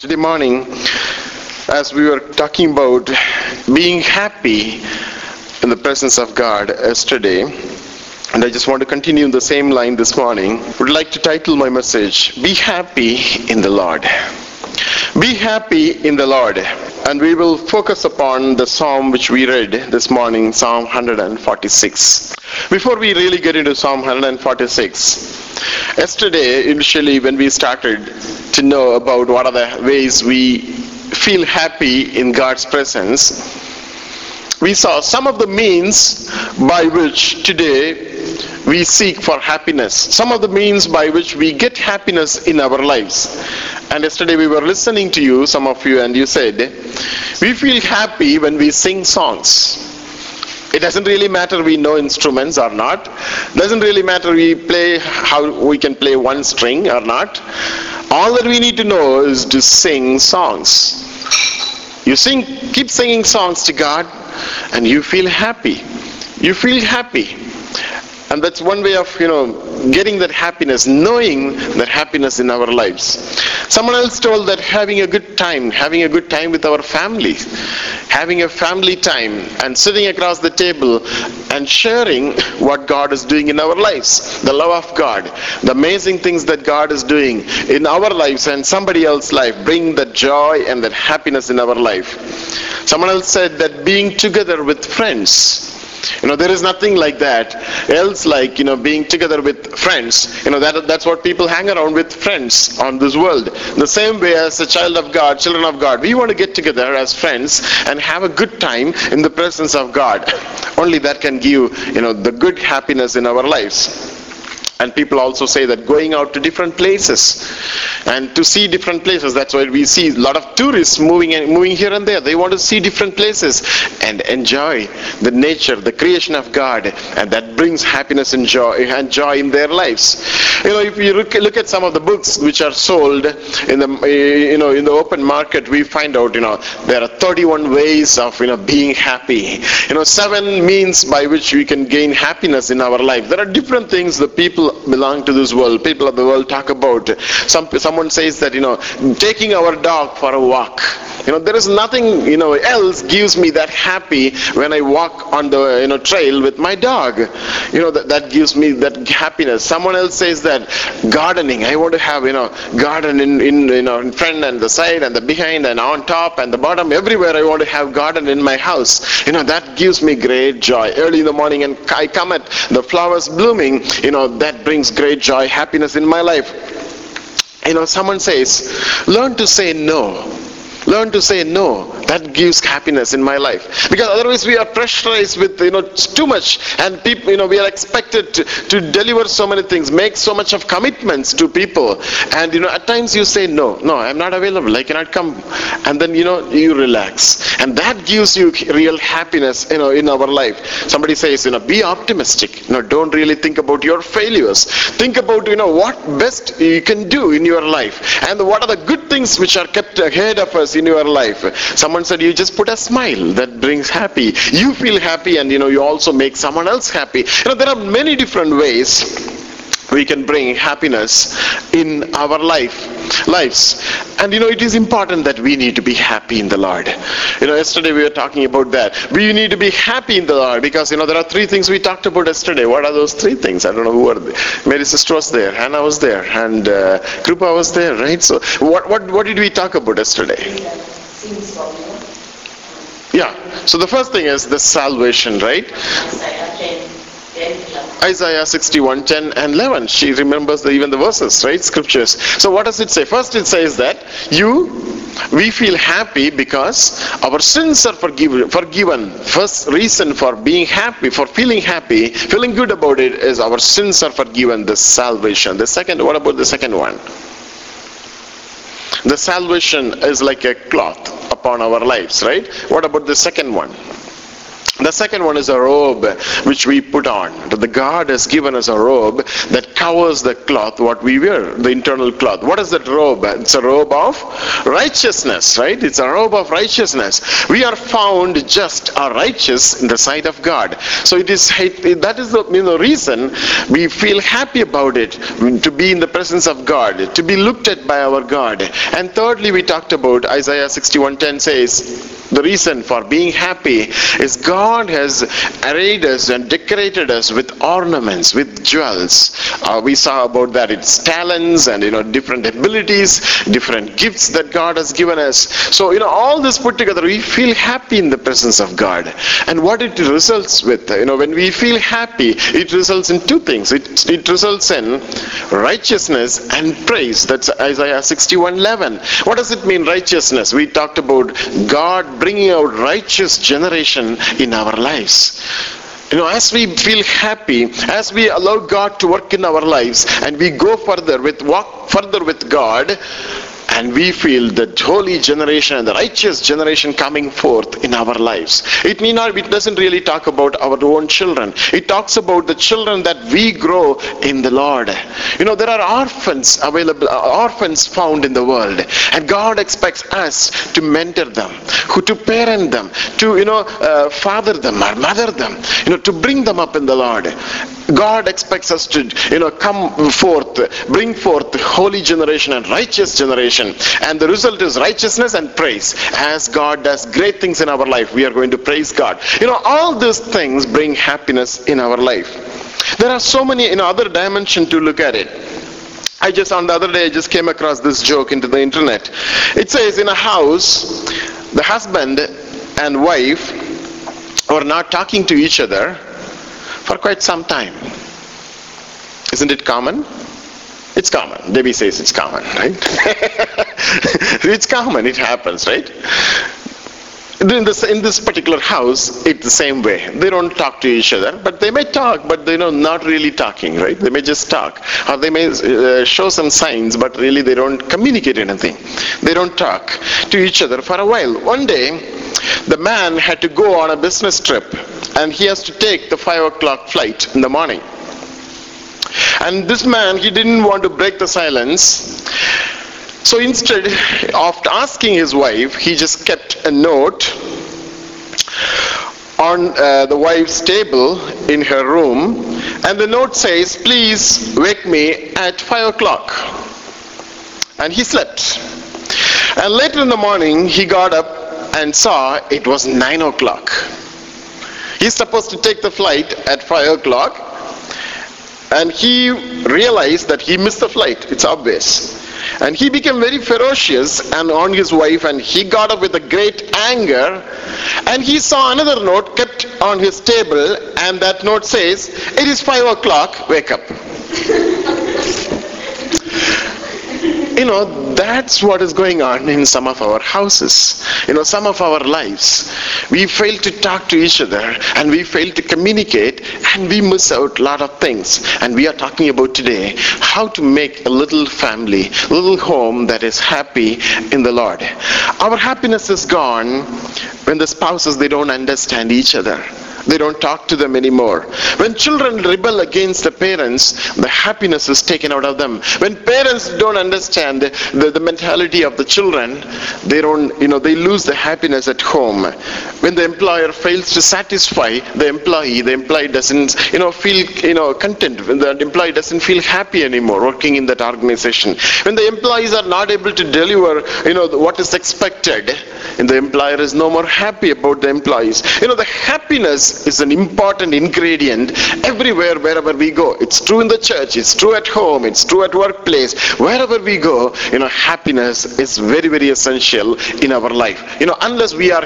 Today morning, as we were talking about being happy in the presence of God yesterday, and I just want to continue in the same line this morning, would like to title my message, Be Happy in the Lord. Be happy in the Lord. And we will focus upon the psalm which we read this morning, Psalm 146. Before we really get into Psalm 146, yesterday, initially, when we started to know about what are the ways we feel happy in God's presence, we saw some of the means by which today we seek for happiness, some of the means by which we get happiness in our lives. And yesterday we were listening to you, some of you, and you said, we feel happy when we sing songs. It doesn't really matter we know instruments or not. Doesn't really matter we play how we can play one string or not. All that we need to know is to sing songs. You sing, keep singing songs to God, and you feel happy. You feel happy. And that's one way of, you know, getting that happiness, knowing that happiness in our lives. Someone else told that having a good time, having a good time with our family, having a family time and sitting across the table and sharing what God is doing in our lives, the love of God, the amazing things that God is doing in our lives and somebody else's life, bring that joy and that happiness in our life. Someone else said that being together with friends, you know, there is nothing like that else like, you know, being together with friends. You know, that, that's what people hang around with friends on this world. The same way as a child of God, children of God, we want to get together as friends and have a good time in the presence of God. Only that can give, you know, the good happiness in our lives. And people also say that going out to different places and to see different places. That's why we see a lot of tourists moving and moving here and there. They want to see different places and enjoy the nature, the creation of God, and that brings happiness and joy and joy in their lives. You know, if you look, look at some of the books which are sold in the eh, you know in the open market, we find out you know there are 31 ways of you know being happy. You know, seven means by which we can gain happiness in our life. There are different things the people belong to this world. People of the world talk about. Some someone says that you know taking our dog for a walk. You know there is nothing you know else gives me that happy when I walk on the you know trail with my dog. You know that, that gives me that happiness. Someone else says that gardening. I want to have you know garden in, in you know in front and the side and the behind and on top and the bottom everywhere. I want to have garden in my house. You know that gives me great joy. Early in the morning and I come at the flowers blooming. You know that brings great joy, happiness in my life. You know, someone says, learn to say no. Learn to say no. That gives happiness in my life. Because otherwise we are pressurized with, you know, too much. And people, you know, we are expected to, to deliver so many things, make so much of commitments to people. And, you know, at times you say, no, no, I'm not available. I cannot come. And then, you know, you relax. And that gives you real happiness, you know, in our life. Somebody says, you know, be optimistic. You know, don't really think about your failures. Think about, you know, what best you can do in your life. And what are the good things which are kept ahead of us in your life. Someone said you just put a smile that brings happy. You feel happy and you know you also make someone else happy. You know there are many different ways we can bring happiness in our life lives. And you know it is important that we need to be happy in the lord. You know yesterday we were talking about that. We need to be happy in the lord because you know there are three things we talked about yesterday. What are those three things? I don't know who are they. Mary sister was there hannah was there and uh, krupa was there right? So what what what did we talk about yesterday yeah so the first thing is the salvation right Isaiah 61, 10 and 11. She remembers the, even the verses, right? Scriptures. So what does it say? First it says that you, we feel happy because our sins are forgiven. forgiven. First reason for being happy, for feeling happy, feeling good about it is our sins are forgiven, the salvation. The second, what about the second one? The salvation is like a cloth upon our lives, right? What about the second one? The second one is a robe which we put on. The God has given us a robe that covers the cloth what we wear, the internal cloth. What is that robe? It's a robe of righteousness, right? It's a robe of righteousness. We are found just or righteous in the sight of God. So it is that is the you know, reason we feel happy about it to be in the presence of God, to be looked at by our God. And thirdly, we talked about Isaiah 61:10 says the reason for being happy is God has arrayed us and decorated us with ornaments, with jewels. Uh, we saw about that. It's talents and you know different abilities, different gifts that God has given us. So you know all this put together, we feel happy in the presence of God. And what it results with, you know, when we feel happy, it results in two things. It, it results in righteousness and praise. That's Isaiah 61:11. What does it mean, righteousness? We talked about God bringing out righteous generation in our lives. You know, as we feel happy, as we allow God to work in our lives, and we go further with walk further with God, and we feel the holy generation and the righteous generation coming forth in our lives. It may not, it doesn't really talk about our own children. It talks about the children that we grow in the Lord. You know, there are orphans available, uh, orphans found in the world, and God expects us to mentor them, who to parent them, to you know, uh, father them or mother them, you know, to bring them up in the Lord. God expects us to, you know, come forth, bring forth holy generation and righteous generation. And the result is righteousness and praise. As God does great things in our life, we are going to praise God. You know, all these things bring happiness in our life. There are so many, you know, other dimension to look at it. I just on the other day I just came across this joke into the internet. It says in a house, the husband and wife are not talking to each other for quite some time. Isn't it common? It's common. Debbie says it's common, right? it's common. It happens, right? In this, in this particular house, it's the same way. They don't talk to each other, but they may talk, but they know not really talking, right? They may just talk, or they may uh, show some signs, but really they don't communicate anything. They don't talk to each other for a while. One day, the man had to go on a business trip and he has to take the 5 o'clock flight in the morning. And this man, he didn't want to break the silence. So instead of asking his wife, he just kept a note on uh, the wife's table in her room. And the note says, Please wake me at 5 o'clock. And he slept. And later in the morning, he got up and saw it was 9 o'clock. He's supposed to take the flight at 5 o'clock and he realized that he missed the flight. It's obvious. And he became very ferocious and on his wife and he got up with a great anger and he saw another note kept on his table and that note says, it is 5 o'clock, wake up. you know, that's what is going on in some of our houses, you know, some of our lives. We fail to talk to each other and we fail to communicate and we miss out a lot of things. And we are talking about today how to make a little family, little home that is happy in the Lord. Our happiness is gone when the spouses, they don't understand each other they don't talk to them anymore. When children rebel against the parents, the happiness is taken out of them. When parents don't understand the, the mentality of the children, they don't, you know, they lose the happiness at home. When the employer fails to satisfy the employee, the employee doesn't, you know, feel, you know, content. When the employee doesn't feel happy anymore working in that organization. When the employees are not able to deliver, you know, what is expected, and the employer is no more happy about the employees. You know, the happiness is an important ingredient everywhere, wherever we go. It's true in the church, it's true at home, it's true at workplace. Wherever we go, you know, happiness is very, very essential in our life. You know, unless we are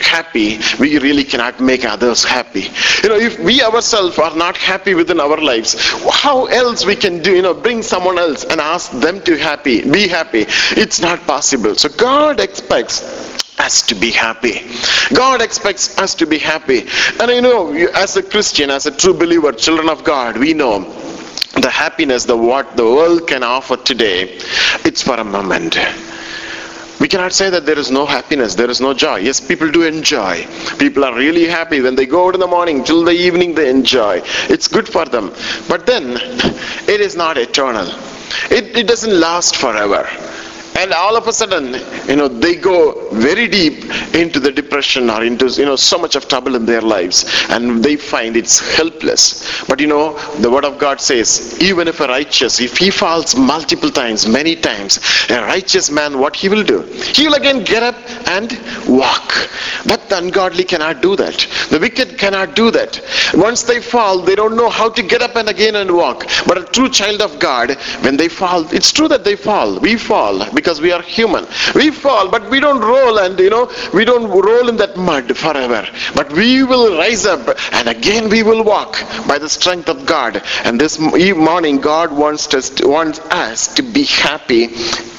happy, we really cannot make others happy. You know, if we ourselves are not happy within our lives, how else we can do, you know, bring someone else and ask them to happy, be happy? It's not possible. So God expects us to be happy. God expects us to be happy. And you know, as a Christian, as a true believer, children of God, we know the happiness, the what the world can offer today, it's for a moment. We cannot say that there is no happiness, there is no joy. Yes, people do enjoy. People are really happy when they go out in the morning till the evening they enjoy. It's good for them. But then it is not eternal. It, it doesn't last forever and all of a sudden you know they go very deep into the depression or into you know so much of trouble in their lives. And they find it's helpless. But you know the word of god says even if a righteous if he falls multiple times many times a righteous man what he will do? He will again get up and walk. But the ungodly cannot do that the wicked cannot do that once they fall they don't know how to get up and again and walk but a true child of god when they fall it's true that they fall we fall because we are human. We fall, but we don't roll and, you know, we don't roll in that mud forever. But we will rise up and again we will walk by the strength of God. And this morning, God wants us to, wants us to be happy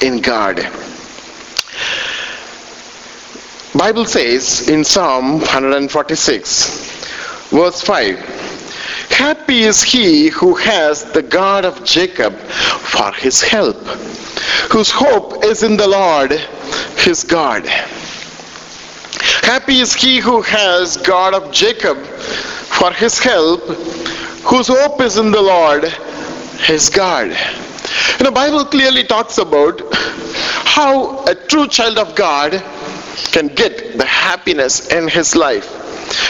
in God. Bible says in Psalm 146, verse 5, Happy is he who has the God of Jacob for his help whose hope is in the Lord, his God. Happy is he who has God of Jacob for his help, whose hope is in the Lord, his God. And the Bible clearly talks about how a true child of God can get the happiness in his life.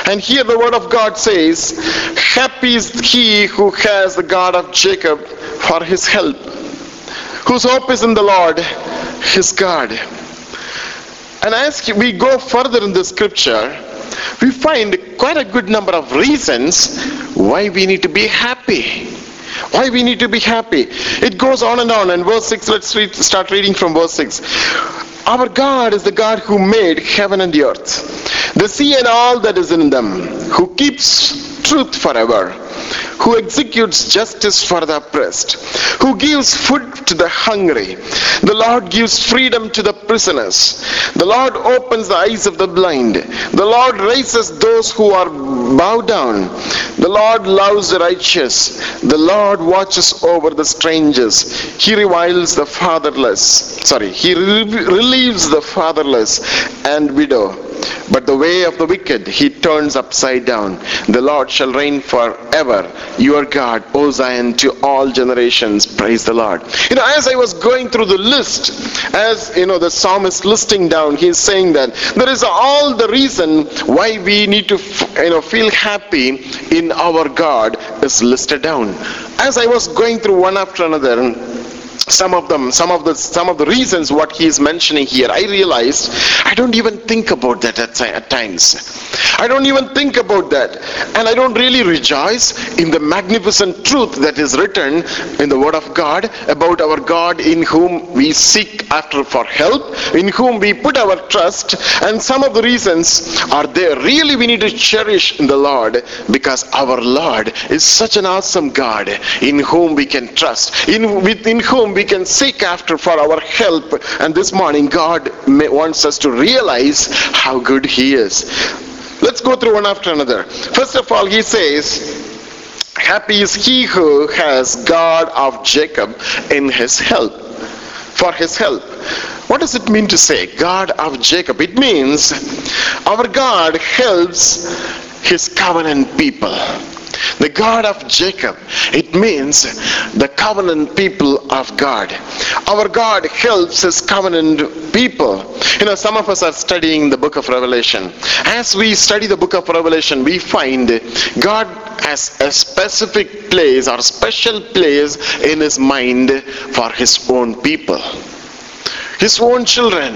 And here the word of God says, Happy is he who has the God of Jacob for his help whose hope is in the Lord, his God. And as we go further in the scripture, we find quite a good number of reasons why we need to be happy. Why we need to be happy. It goes on and on. And verse 6, let's read, start reading from verse 6. Our God is the God who made heaven and the earth, the sea and all that is in them, who keeps truth forever who executes justice for the oppressed, who gives food to the hungry. The Lord gives freedom to the prisoners. The Lord opens the eyes of the blind. The Lord raises those who are bowed down. The Lord loves the righteous. The Lord watches over the strangers. He reviles the fatherless. Sorry, he relieves the fatherless and widow but the way of the wicked he turns upside down. The Lord shall reign forever. Your God, O Zion, to all generations. Praise the Lord. You know, as I was going through the list, as you know, the psalmist listing down, he's saying that there is all the reason why we need to, you know, feel happy in our God is listed down. As I was going through one after another, some of them some of the some of the reasons what he is mentioning here i realized i don't even think about that at, at, times. I don't even think about that. And i don't really rejoice in the magnificent truth that is written in the word of god about our god in whom we seek after for help in whom we put our trust and some of the reasons are there. Really we need to cherish the lord because our lord is such an awesome god in whom we can trust in within whom we can seek after for our help. And this morning, God wants us to realize how good He is. Let's go through one after another. First of all, He says, Happy is he who has God of Jacob in his help, for his help. What does it mean to say God of Jacob? It means our God helps his covenant people. The God of Jacob. It means the covenant people of God. Our God helps his covenant people. You know, some of us are studying the book of Revelation. As we study the book of Revelation, we find God has a specific place or special place in his mind for his own people. His own children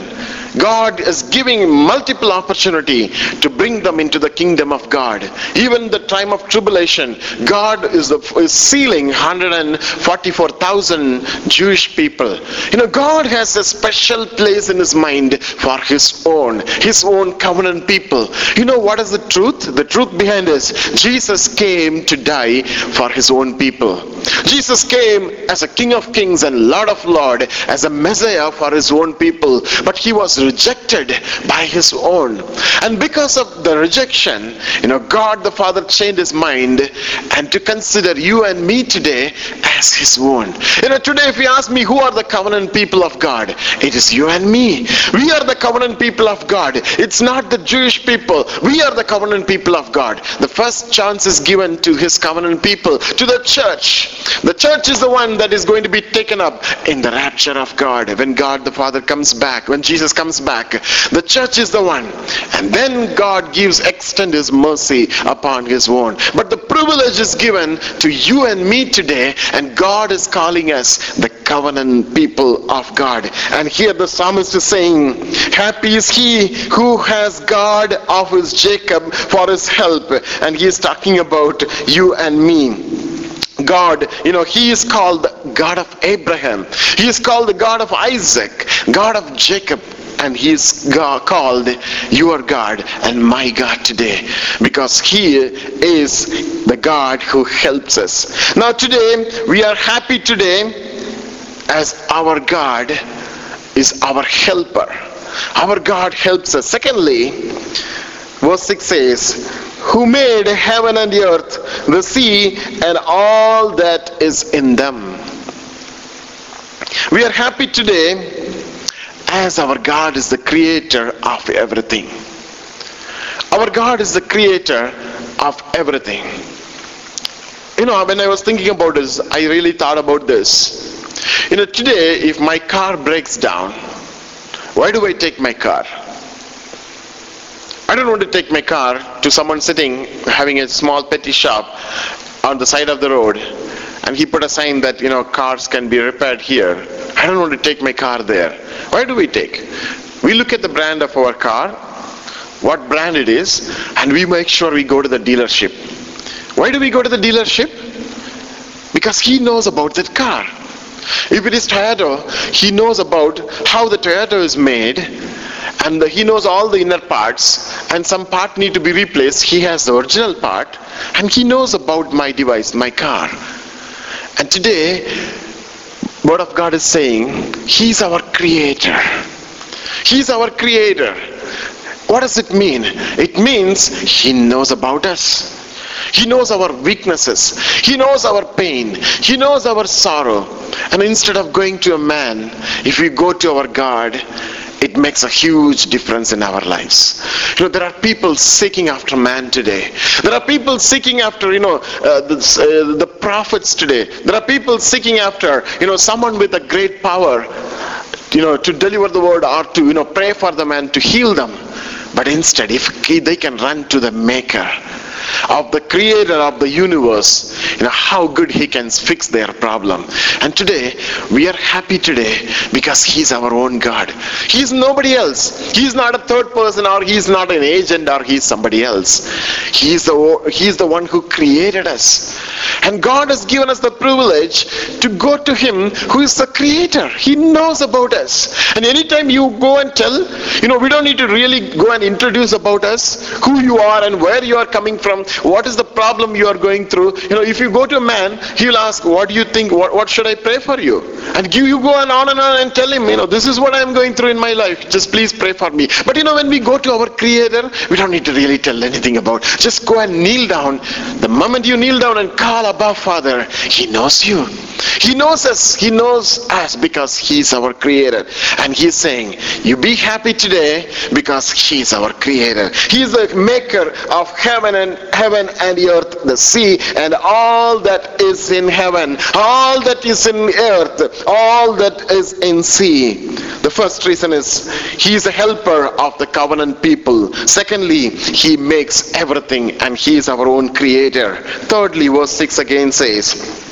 God is giving multiple opportunity to bring them into the kingdom of God. Even the time of tribulation, God is, the, is sealing 144,000 Jewish people. You know, God has a special place in his mind for his own, his own covenant people. You know what is the truth? The truth behind this, Jesus came to die for his own people. Jesus came as a King of Kings and Lord of Lords, as a Messiah for his own people. But he was rejected by his own. And because of of the rejection, you know, God the Father changed his mind and to consider you and me today as his own. You know, today if you ask me who are the covenant people of God, it is you and me. We are the covenant people of God. It's not the Jewish people. We are the covenant people of God. The first chance is given to his covenant people, to the church. The church is the one that is going to be taken up in the rapture of God when God the Father comes back, when Jesus comes back. The church is the one. And then God gives extend his mercy upon his own. But the privilege is given to you and me today, and God is calling us the covenant people of God. And here the psalmist is saying, Happy is he who has God of his Jacob for his help. And he is talking about you and me. God, you know, he is called God of Abraham. He is called the God of Isaac, God of Jacob, and he is called your God and my God today because he is the God who helps us. Now today we are happy today as our God is our helper. Our God helps us. Secondly, verse 6 says, Who made heaven and the earth, the sea, and all that is in them. We are happy today as our God is the creator of everything. Our God is the creator of everything. You know, when I was thinking about this, I really thought about this. You know, today, if my car breaks down, why do I take my car? I don't want to take my car to someone sitting having a small petty shop on the side of the road and he put a sign that you know cars can be repaired here. I don't want to take my car there. Why do we take? We look at the brand of our car, what brand it is, and we make sure we go to the dealership. Why do we go to the dealership? Because he knows about that car. If it is Toyota, he knows about how the Toyota is made and he knows all the inner parts and some part need to be replaced. He has the original part and he knows about my device, my car. And today, Word of God is saying, He's our creator. He's our creator. What does it mean? It means He knows about us. He knows our weaknesses. He knows our pain. He knows our sorrow. And instead of going to a man, if we go to our God, it makes a huge difference in our lives. You know, there are people seeking after man today. There are people seeking after, you know, uh, the, uh, the prophets today. There are people seeking after, you know, someone with a great power, you know, to deliver the word or to, you know, pray for them and to heal them. But instead, if they can run to the Maker, of the creator of the universe, you know, how good he can fix their problem. And today, we are happy today because he's our own God. He's nobody else. He's not a third person or he's not an agent or he's somebody else. He's the, he's the one who created us. And God has given us the privilege to go to him who is the creator. He knows about us. And anytime you go and tell, you know, we don't need to really go and introduce about us, who you are and where you are coming from, what is the problem you are going through. You know, if you go to a man, he'll ask, what do you think? What, what should I pray for you? And give, you go on, on and on and tell him, you know, this is what I'm going through in my life. Just please pray for me. But you know, when we go to our creator, we don't need to really tell anything about. Just go and kneel down. The moment you kneel down and call Abba Father, he knows you. He knows us. He knows us because He's our creator. And He's saying, You be happy today because He's our creator. He's the maker of heaven and heaven and earth, the sea, and all that is in heaven, all that is in earth, all that is in sea. The first reason is He is a helper of the covenant people. Secondly, He makes everything and He is our own creator. Thirdly, verse 6 again says,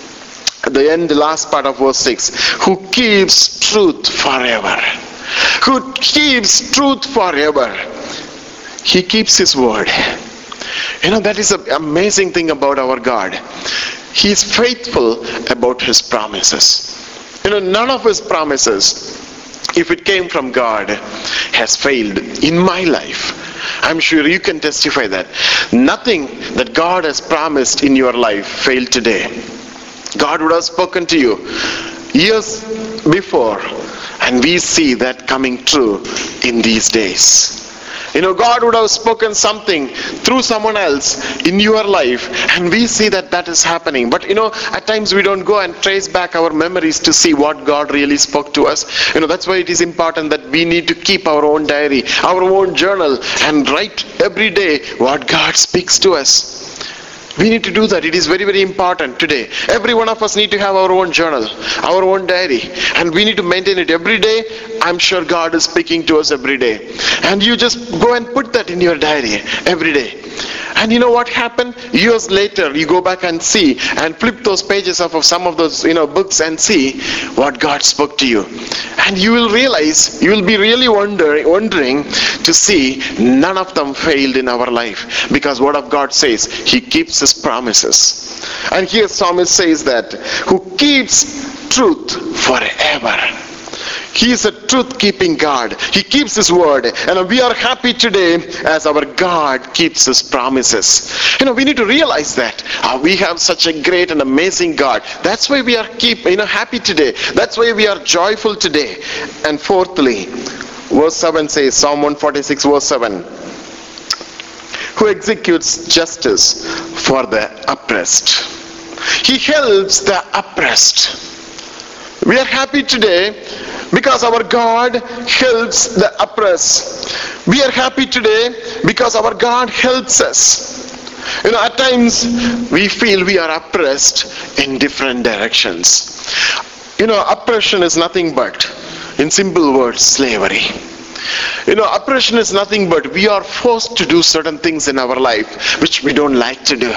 the end, the last part of verse 6 who keeps truth forever. Who keeps truth forever. He keeps his word. You know, that is an amazing thing about our God. He is faithful about his promises. You know, none of his promises, if it came from God, has failed in my life. I'm sure you can testify that. Nothing that God has promised in your life failed today. God would have spoken to you years before, and we see that coming true in these days. You know, God would have spoken something through someone else in your life, and we see that that is happening. But you know, at times we don't go and trace back our memories to see what God really spoke to us. You know, that's why it is important that we need to keep our own diary, our own journal, and write every day what God speaks to us. We need to do that. It is very, very important today. Every one of us need to have our own journal, our own diary, and we need to maintain it every day. I'm sure God is speaking to us every day. And you just go and put that in your diary every day. And you know what happened? Years later, you go back and see and flip those pages of, of some of those you know books and see what God spoke to you. And you will realize, you will be really wondering, wondering to see none of them failed in our life. Because what of God says, He keeps His promises. And here Psalmist says that, who keeps truth forever. He is a truth keeping God. He keeps His word. And we are happy today as our God keeps His promises. You know, we need to realize that uh, we have such a great and amazing God. That's why we are keep you know happy today. That's why we are joyful today. And fourthly, verse 7 says, Psalm 146, verse 7 who executes justice for the oppressed. He helps the oppressed. We are happy today because our God helps the oppressed. We are happy today because our God helps us. You know, at times we feel we are oppressed in different directions. You know, oppression is nothing but, in simple words, slavery. You know, oppression is nothing but we are forced to do certain things in our life which we don't like to do.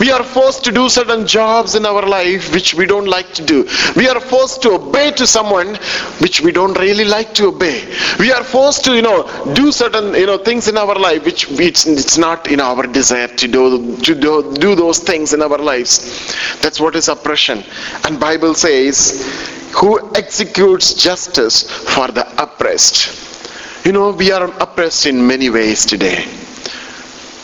We are forced to do certain jobs in our life which we don't like to do. We are forced to obey to someone which we don't really like to obey. We are forced to, you know, do certain, you know, things in our life which it's, it's not in our desire to do to do, do those things in our lives. That's what is oppression. And Bible says, who executes justice for the oppressed. You know, we are oppressed in many ways today.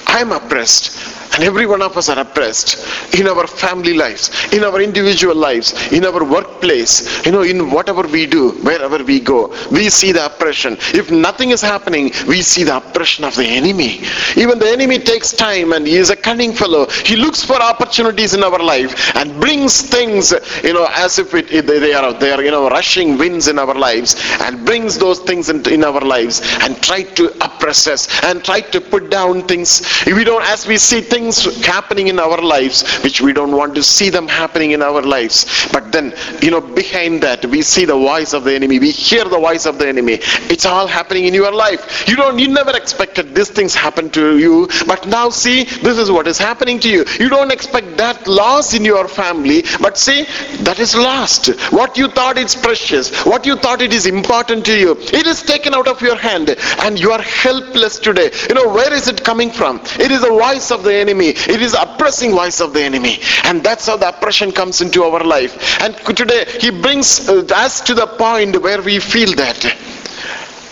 I am oppressed and every one of us are oppressed in our family lives, in our individual lives, in our workplace, you know, in whatever we do, wherever we go. We see the oppression. If nothing is happening, we see the oppression of the enemy. Even the enemy takes time and he is a cunning fellow. He looks for opportunities in our life and brings things, you know, as if it, they are, they are, you know, rushing winds in our lives and brings those things in, in our lives and try to oppress us and try to put down things. If we don't, as we see things things happening in our lives which we don't want to see them happening in our lives. But then, you know, behind that, we see the voice of the enemy. We hear the voice of the enemy. It's all happening in your life. You don't, you never expected these things happen to you. But now see, this is what is happening to you. You don't expect that loss in your family. But see, that is lost. What you thought is precious, what you thought it is important to you, it is taken out of your hand and you are helpless today. You know, where is it coming from? It is the voice of the enemy enemy. It is oppressing voice of the enemy. And that's how the oppression comes into our life. And today he brings uh, us to the point where we feel that.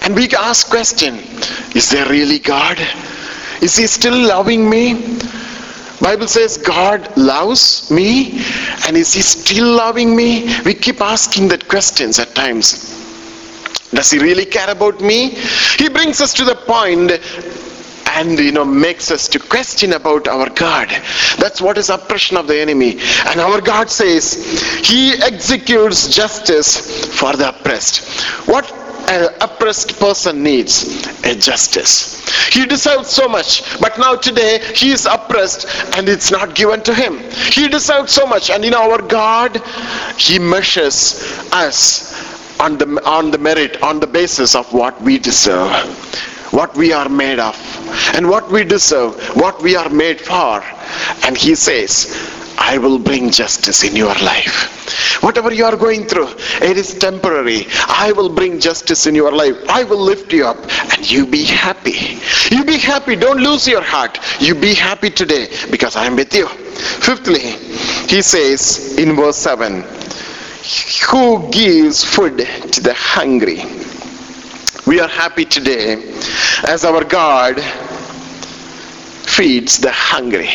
And we ask question, is there really God? Is he still loving me? Bible says God loves me and is he still loving me? We keep asking that questions at times. Does he really care about me? He brings us to the point and you know makes us to question about our God. That's what is oppression of the enemy. And our God says he executes justice for the oppressed. What an oppressed person needs a justice. He deserves so much, but now today he is oppressed and it's not given to him. He deserves so much, and in our God, he measures us on the on the merit, on the basis of what we deserve what we are made of and what we deserve, what we are made for. And he says, I will bring justice in your life. Whatever you are going through, it is temporary. I will bring justice in your life. I will lift you up and you be happy. You be happy. Don't lose your heart. You be happy today because I am with you. Fifthly, he says in verse 7, who gives food to the hungry we are happy today as our God feeds the hungry.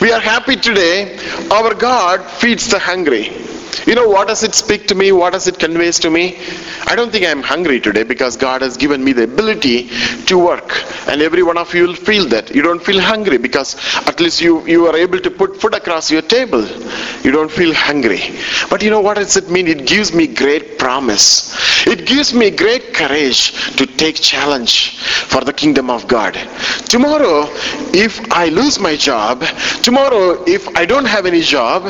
We are happy today our God feeds the hungry. You know, what does it speak to me? What does it conveys to me? I don't think I'm hungry today because God has given me the ability to work. And every one of you will feel that. You don't feel hungry because at least you, you are able to put food across your table. You don't feel hungry. But you know what does it mean? It gives me great promise. It gives me great courage to take challenge for the kingdom of God. Tomorrow, if I lose my job, tomorrow, if I don't have any job,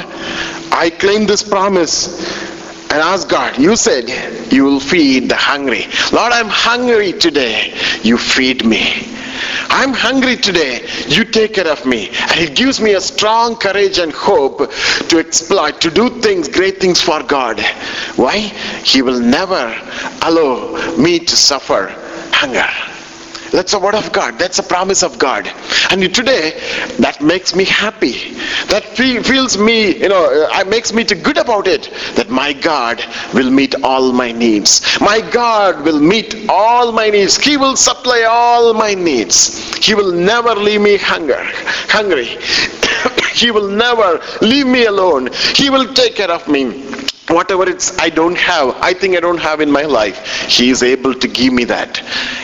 I claim this promise and ask God, you said you will feed the hungry. Lord, I'm hungry today. You feed me. I'm hungry today. You take care of me. And it gives me a strong courage and hope to exploit, to do things, great things for God. Why? He will never allow me to suffer hunger. That's a word of God. That's a promise of God. And today, that makes me happy. That feels me, you know, uh, makes me to good about it. That my God will meet all my needs. My God will meet all my needs. He will supply all my needs. He will never leave me hunger, hungry. he will never leave me alone. He will take care of me whatever it's I don't have, I think I don't have in my life, He is able to give me that.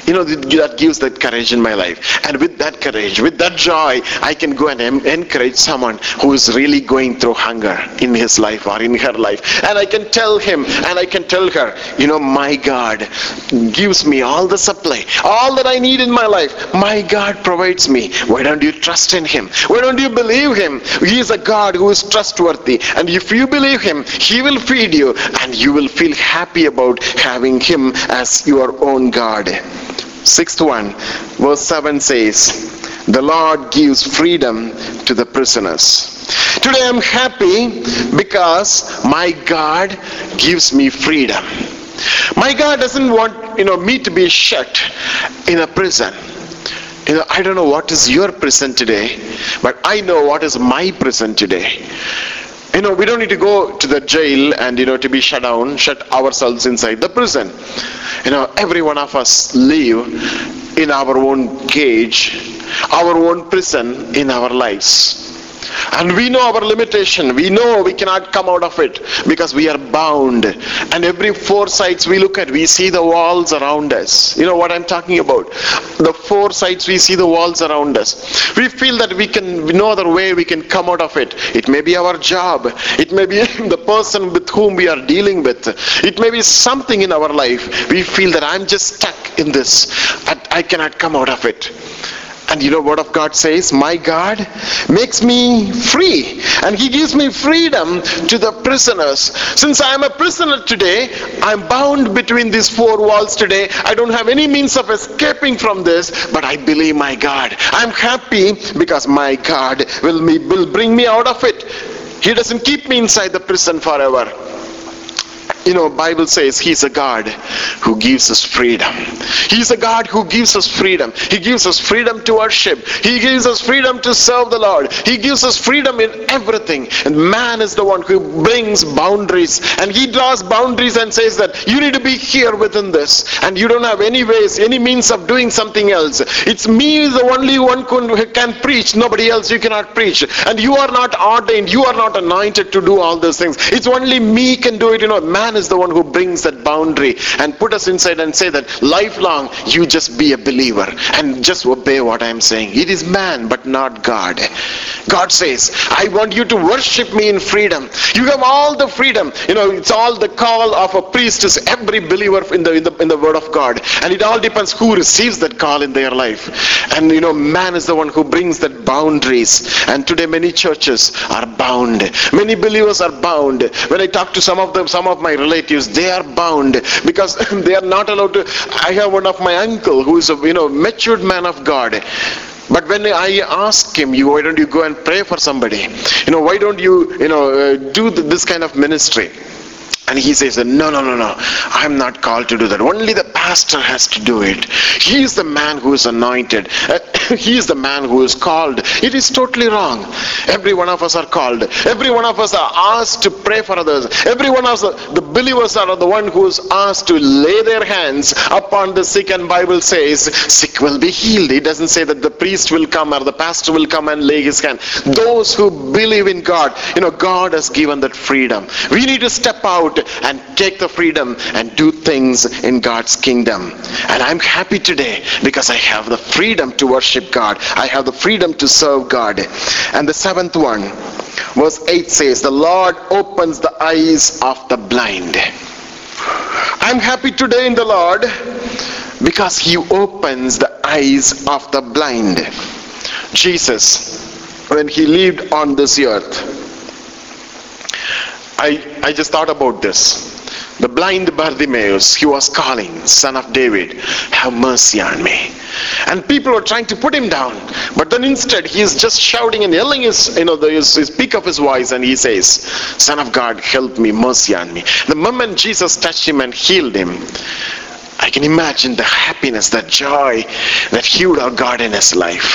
You know, that gives that courage in my life. And with that courage, with that joy, I can go and encourage someone who is really going through hunger in his life or in her life. And I can tell him and I can tell her, you know, my God gives me all the supply, all that I need in my life. My God provides me. Why don't you trust in Him? Why don't you believe Him? He is a God who is trustworthy. And if you believe Him, He will feed you and you will feel happy about having him as your own God. Sixth one, verse 7 says, The Lord gives freedom to the prisoners. Today I'm happy because my God gives me freedom. My God doesn't want you know me to be shut in a prison. You know, I don't know what is your prison today, but I know what is my prison today you know we don't need to go to the jail and you know to be shut down shut ourselves inside the prison. You know every one of us live in our own cage our own prison in our lives and we know our limitation. We know we cannot come out of it because we are bound. And every four sides we look at, we see the walls around us. You know what I'm talking about? The four sides we see the walls around us. We feel that we can, no other way we can come out of it. It may be our job. It may be the person with whom we are dealing with. It may be something in our life. We feel that I'm just stuck in this. I, I cannot come out of it. And you know what of God says? My God makes me free. And he gives me freedom to the prisoners. Since I am a prisoner today, I'm bound between these four walls today. I don't have any means of escaping from this, but I believe my God. I'm happy because my God will, me, will bring me out of it. He doesn't keep me inside the prison forever you know bible says he's a god who gives us freedom. He's a god who gives us freedom. He gives us freedom to worship. He gives us freedom to serve the lord. He gives us freedom in everything. And man is the one who brings boundaries. And he draws boundaries and says that you need to be here within this. And you don't have any ways any means of doing something else. It's me the only one who can preach. Nobody else you cannot preach. And you are not ordained. You are not anointed to do all those things. It's only me can do it. You know man man is the one who brings that boundary and put us inside and say that lifelong you just be a believer and just obey what I'm saying. It is man, but not God. God says, I want you to worship me in freedom. You have all the freedom. You know, it's all the call of a priest is every believer in the, in the in the word of God. And it all depends who receives that call in their life. And you know, man is the one who brings that boundaries. And today many churches are bound. Many believers are bound. When I talk to some of them, some of my relatives, they are bound because they are not allowed to. I have one of my uncle who is a you know matured man of God. But when I ask him, you why don't you go and pray for somebody? You know, why don't you you know uh, do this kind of ministry? And he says, no, no, no, no. I'm not called to do that. Only the pastor has to do it. He is the man who is anointed. Uh, he is the man who is called. It is totally wrong. Every one of us are called. Every one of us are asked to pray for others. Every one of us, the believers are the one who is asked to lay their hands upon the sick and Bible says sick will be healed. It doesn't say that the priest will come or the pastor will come and lay his hand. Those who believe in God, you know, God has given that freedom. We need to step out and take the freedom and do things in God's kingdom. And I'm happy today because I have the freedom to worship God. I have the freedom to serve God. And the seventh one, verse 8 says, The Lord opens the eyes of the blind. I'm happy today in the Lord because he opens the eyes of the blind. Jesus, when he lived on this earth, I, I just thought about this. The blind Bartimaeus, he was calling, Son of David, have mercy on me. And people were trying to put him down. But then instead, he is just shouting and yelling his, you know, the, his, his peak of his voice, and he says, Son of God, help me, mercy on me. The moment Jesus touched him and healed him, I can imagine the happiness, the joy that he would have got in his life.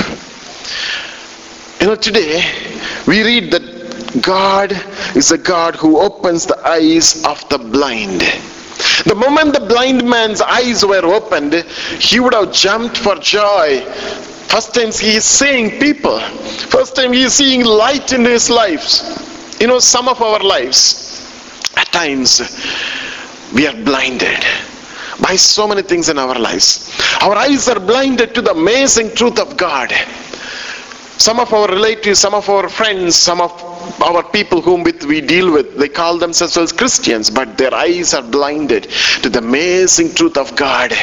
You know, today we read that God is a God who opens the eyes of the blind. The moment the blind man's eyes were opened, he would have jumped for joy. First time he is seeing people. First time he is seeing light in his lives. You know, some of our lives, at times, we are blinded by so many things in our lives. Our eyes are blinded to the amazing truth of God. Some of our relatives, some of our friends, some of our people whom we deal with, they call themselves Christians, but their eyes are blinded to the amazing truth of God.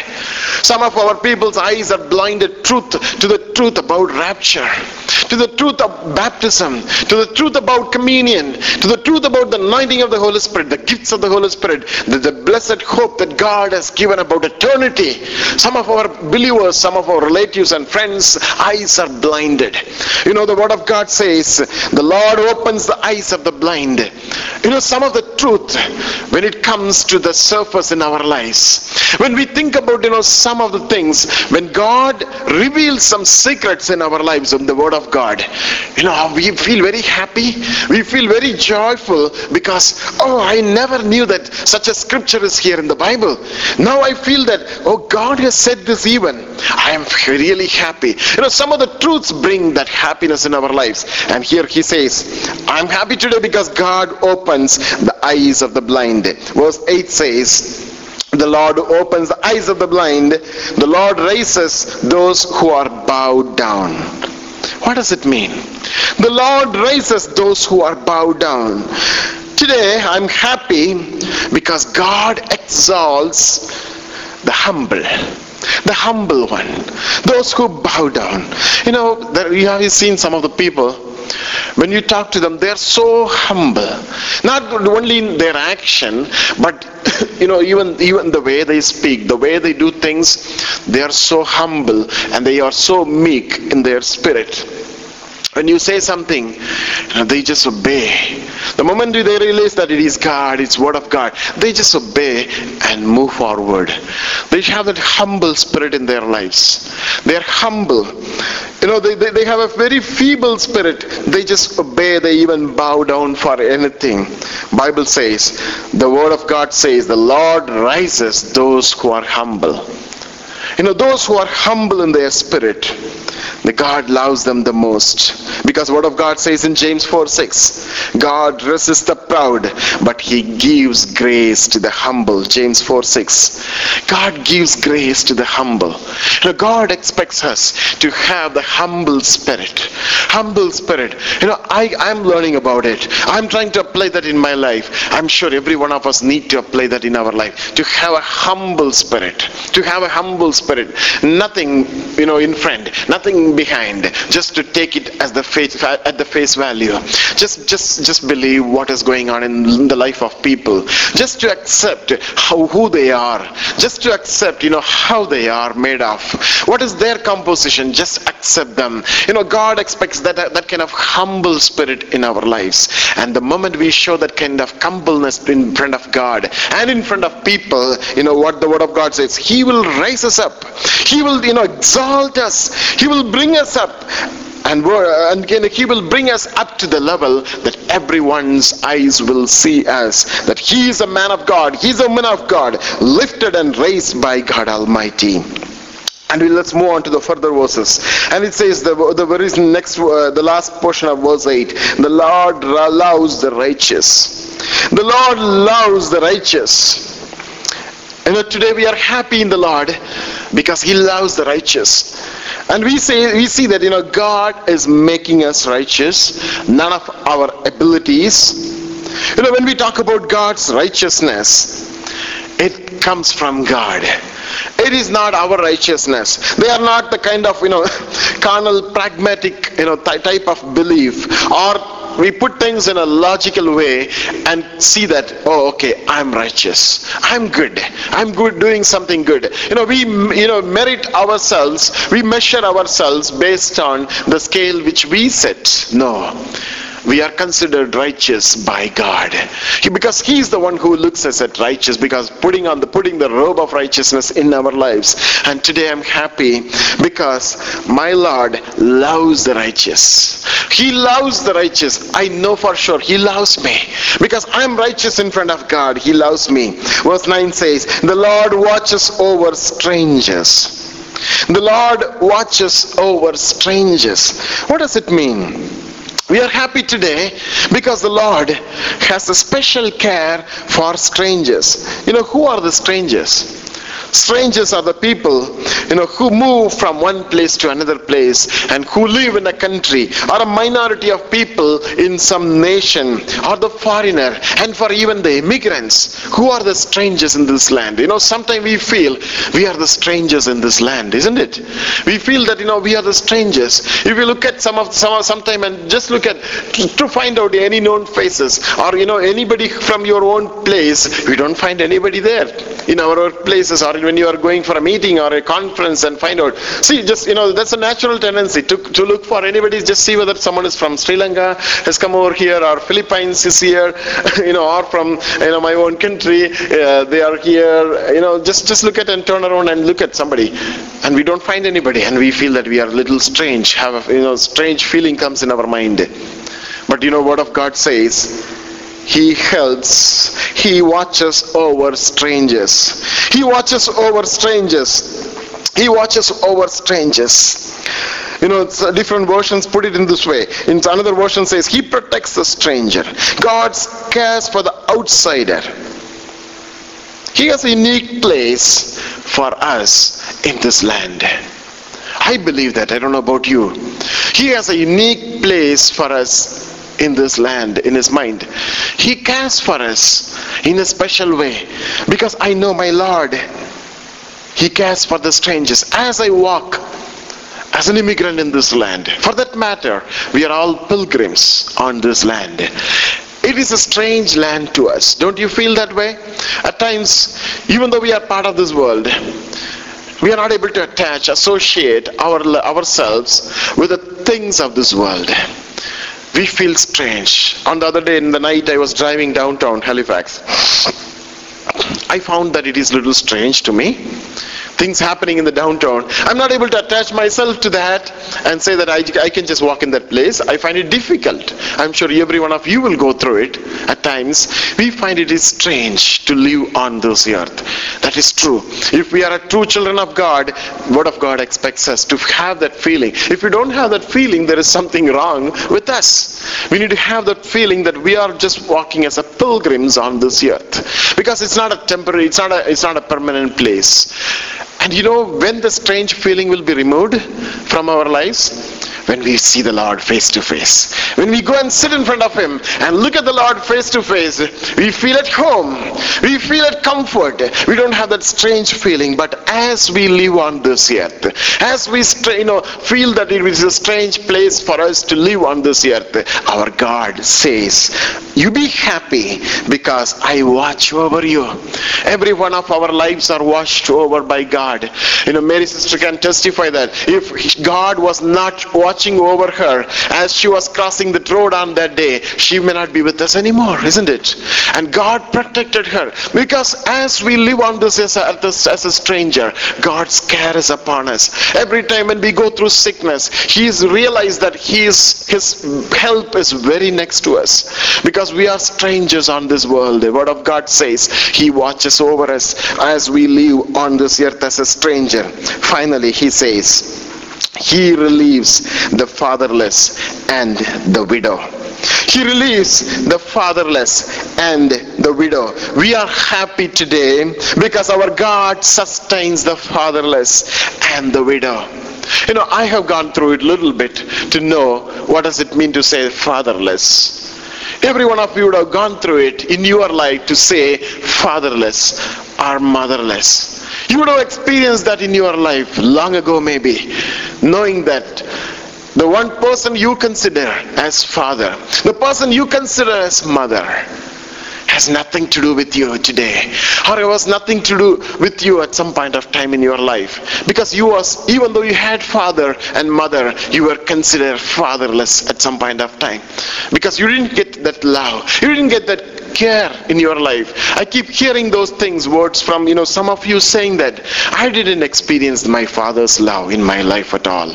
Some of our people's eyes are blinded truth to the truth about rapture, to the truth of baptism, to the truth about communion, to the truth about the anointing of the Holy Spirit, the gifts of the Holy Spirit, the, the blessed hope that God has given about eternity. Some of our believers, some of our relatives and friends' eyes are blinded. You know, the Word of God says, the Lord opens the eyes of the blind. You know, some of the truth when it comes to the surface in our lives. When we think about, you know, some of the things, when God reveals some secrets in our lives in the Word of God, you know, we feel very happy. We feel very joyful because, oh, I never knew that such a scripture is here in the Bible. Now I feel that, oh, God has said this even. I am really happy. You know, some of the truths bring that happiness in our lives. And here he says, I'm happy today because God opens the eyes of the blind. Verse 8 says, the Lord opens the eyes of the blind. The Lord raises those who are bowed down. What does it mean? The Lord raises those who are bowed down. Today I'm happy because God exalts the humble the humble one those who bow down you know you have seen some of the people when you talk to them they're so humble. Not only in their action but you know even even the way they speak the way they do things they are so humble and they are so meek in their spirit when you say something, they just obey. The moment they realize that it is God, it's word of God, they just obey and move forward. They have that humble spirit in their lives. They're humble. You know, they, they, they have a very feeble spirit. They just obey, they even bow down for anything. Bible says, the word of God says, the Lord rises those who are humble. You know, those who are humble in their spirit, the God loves them the most. Because word of God says in James 4 6, God resists the proud, but he gives grace to the humble. James 4 6. God gives grace to the humble. You know, God expects us to have the humble spirit. Humble spirit. You know, I, I'm learning about it. I'm trying to apply that in my life. I'm sure every one of us need to apply that in our life. To have a humble spirit. To have a humble spirit spirit nothing you know in front nothing behind just to take it as the face at the face value just just just believe what is going on in the life of people just to accept how who they are just to accept you know how they are made of What is their composition? Just accept them. You know, God expects that, that kind of humble spirit in our lives. And the moment we show that kind of humbleness in front of God and in front of people, you know what the word of God says, He will raise us up. He will, you know, exalt us. He will bring us up. And, and he will bring us up to the level that everyone's eyes will see us that he is a man of god. He's a man of god lifted and raised by god almighty. And we, let's move on to the further verses. And it says the, the very next uh, the last portion of verse 8 the lord loves the righteous. The lord loves the righteous you know, today we are happy in the Lord because He loves the righteous. And we say we see that you know God is making us righteous, none of our abilities. You know, when we talk about God's righteousness, it comes from God. It is not our righteousness. They are not the kind of you know carnal, pragmatic you know type of belief or we put things in a logical way and see that oh okay i'm righteous. I'm good. I'm good doing something good. You know we you know merit ourselves. We measure ourselves based on the scale which we set. No we are considered righteous by God. He, because He is the one who looks us at righteous, because putting on the putting the robe of righteousness in our lives. And today I'm happy because my Lord loves the righteous. He loves the righteous. I know for sure He loves me. Because I'm righteous in front of God. He loves me. Verse 9 says, The Lord watches over strangers. The Lord watches over strangers. What does it mean? We are happy today because the Lord has a special care for strangers. You know, who are the strangers? Strangers are the people, you know, who move from one place to another place and who live in a country or a minority of people in some nation or the foreigner and for even the immigrants who are the strangers in this land. You know, sometimes we feel we are the strangers in this land, isn't it? We feel that, you know, we are the strangers. If you look at some of some sometime and just look at to find out any known faces or, you know, anybody from your own place, we don't find anybody there in our places or when you are going for a meeting or a conference and find out. See, just, you know, that's a natural tendency to, to look for anybody, just see whether someone is from Sri Lanka, has come over here, or Philippines is here, you know, or from, you know, my own country, uh, they are here, you know, just, just look at and turn around and look at somebody. And we don't find anybody and we feel that we are a little strange, have a, you know, strange feeling comes in our mind. But you know, Word of God says, he helps. He watches over strangers. He watches over strangers. He watches over strangers. You know, different versions put it in this way. In another version says, He protects the stranger. God cares for the outsider. He has a unique place for us in this land. I believe that. I don't know about you. He has a unique place for us in this land, in his mind. He cares for us in a special way because I know my Lord. He cares for the strangers. As I walk as an immigrant in this land, for that matter, we are all pilgrims on this land. It is a strange land to us. Don't you feel that way? At times, even though we are part of this world, we are not able to attach, associate our, ourselves with the things of this world we feel strange. On the other day in the night, I was driving downtown Halifax. I found that it is little strange to me things happening in the downtown. I'm not able to attach myself to that and say that I, I can just walk in that place. I find it difficult. I'm sure every one of you will go through it at times. We find it is strange to live on this earth. That is true. If we are true children of God, Word of God expects us to have that feeling. If we don't have that feeling, there is something wrong with us. We need to have that feeling that we are just walking as a pilgrims on this earth. Because it's not a temporary, it's not a, it's not a permanent place. And you know when the strange feeling will be removed from our lives? When we see the Lord face to face. When we go and sit in front of Him and look at the Lord face to face, we feel at home. We feel at comfort. We don't have that strange feeling. But as we live on this earth, as we you know, feel that it is a strange place for us to live on this earth, our God says, You be happy because I watch over you. Every one of our lives are watched over by God. You know, Mary sister can testify that if God was not watching over her as she was crossing the road on that day, she may not be with us anymore, isn't it? And God protected her because as we live on this earth as a stranger, God's care is upon us. Every time when we go through sickness, He's realized that His His help is very next to us because we are strangers on this world. The Word of God says He watches over us as we live on this earth as a stranger. Finally, He says, he relieves the fatherless and the widow. He relieves the fatherless and the widow. We are happy today because our God sustains the fatherless and the widow. You know, I have gone through it a little bit to know what does it mean to say fatherless. Every one of you would have gone through it in your life to say fatherless or motherless. You would have experienced that in your life long ago, maybe, knowing that the one person you consider as father, the person you consider as mother, has nothing to do with you today or it was nothing to do with you at some point of time in your life. Because you was even though you had father and mother you were considered fatherless at some point of time. Because you didn't get that love. You didn't get that care in your life. I keep hearing those things, words from, you know, some of you saying that I didn't experience my father's love in my life at all.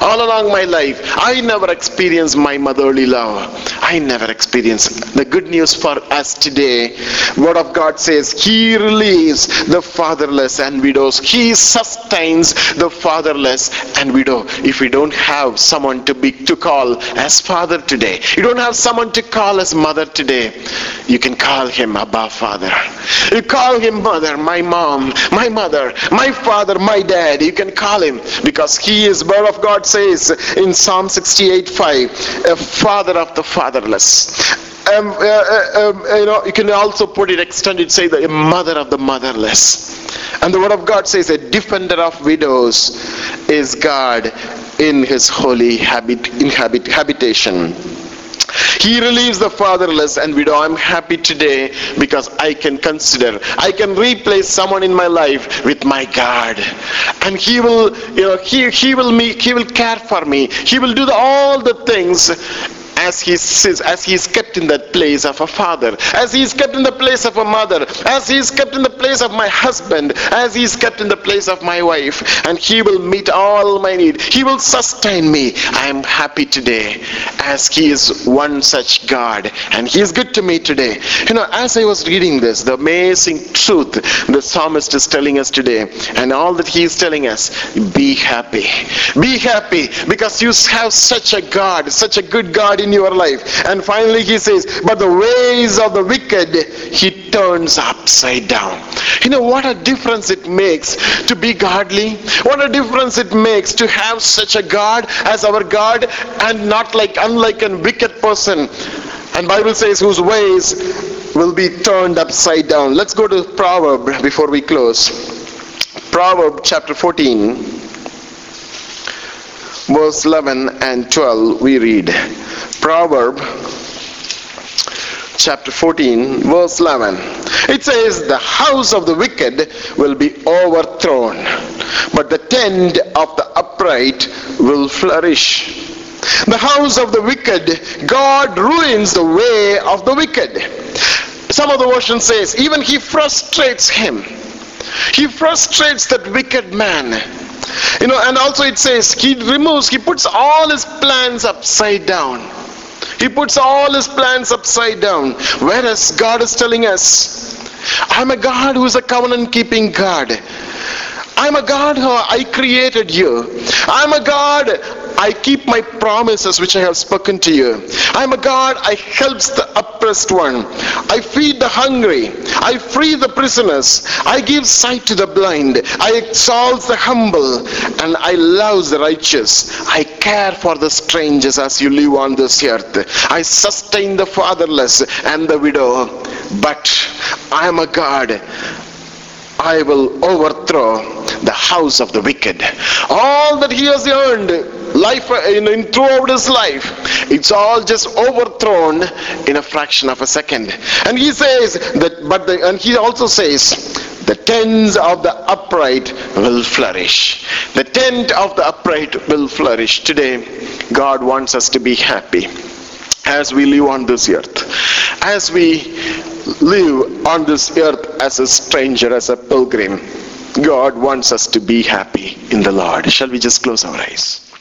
All along my life, I never experienced my motherly love. I never experienced. The good news for us today, Word of God says, He relieves the fatherless and widows. He sustains the fatherless and widow. If we don't have someone to be to call as father today, you don't have someone to call as mother today, you can call him Abba Father. You call him Mother, my mom, my mother, my father, my dad. You can call him because he is, Word of God says in Psalm 68 5, a father of the fatherless. Um, uh, uh, um, you know, you can also put it extended, say the mother of the motherless. And the word of God says a defender of widows is God in his holy habit, inhabit, habitation. He relieves the fatherless and widow. I'm happy today because I can consider, I can replace someone in my life with my God. And He will, you know, He, he will me, He will care for me. He will do the, all the things as he is as he is kept in that place of a father as he is kept in the place of a mother as he is kept in the place of my husband as he is kept in the place of my wife and he will meet all my need. He will sustain me. I am happy today as he is one such god and he is good to me today. You know as i was reading this the amazing truth the psalmist is telling us today and all that he is telling us be happy. Be happy because you have such a god such a good god in your life. And finally he says, but the ways of the wicked he turns upside down. You know what a difference it makes to be godly? What a difference it makes to have such a God as our God and not like unlike a wicked person. And Bible says whose ways will be turned upside down. Let's go to Proverb before we close. Proverb chapter 14 verse 11 and 12 we read proverb chapter 14 verse 11 it says the house of the wicked will be overthrown but the tent of the upright will flourish. The house of the wicked god ruins the way of the wicked. Some of the version says even he frustrates him. He frustrates that wicked man. You know, and also it says he removes, he puts all his plans upside down. He puts all his plans upside down. Whereas God is telling us, I'm a God who is a covenant keeping God. I'm a God who I created you. I'm a God I keep my promises which I have spoken to you. I'm a God I helps the oppressed one. I feed the hungry. I free the prisoners. I give sight to the blind. I exalt the humble and I love the righteous. I care for the strangers as you live on this earth. I sustain the fatherless and the widow. But I am a God I will overthrow the house of the wicked. All that he has earned life in, in, throughout his life, it's all just overthrown in a fraction of a second. And he says that, but the, and he also says, the tents of the upright will flourish. The tent of the upright will flourish. Today, God wants us to be happy as we live on this earth. As we live on this earth as a stranger, as a pilgrim, God wants us to be happy in the Lord. Shall we just close our eyes?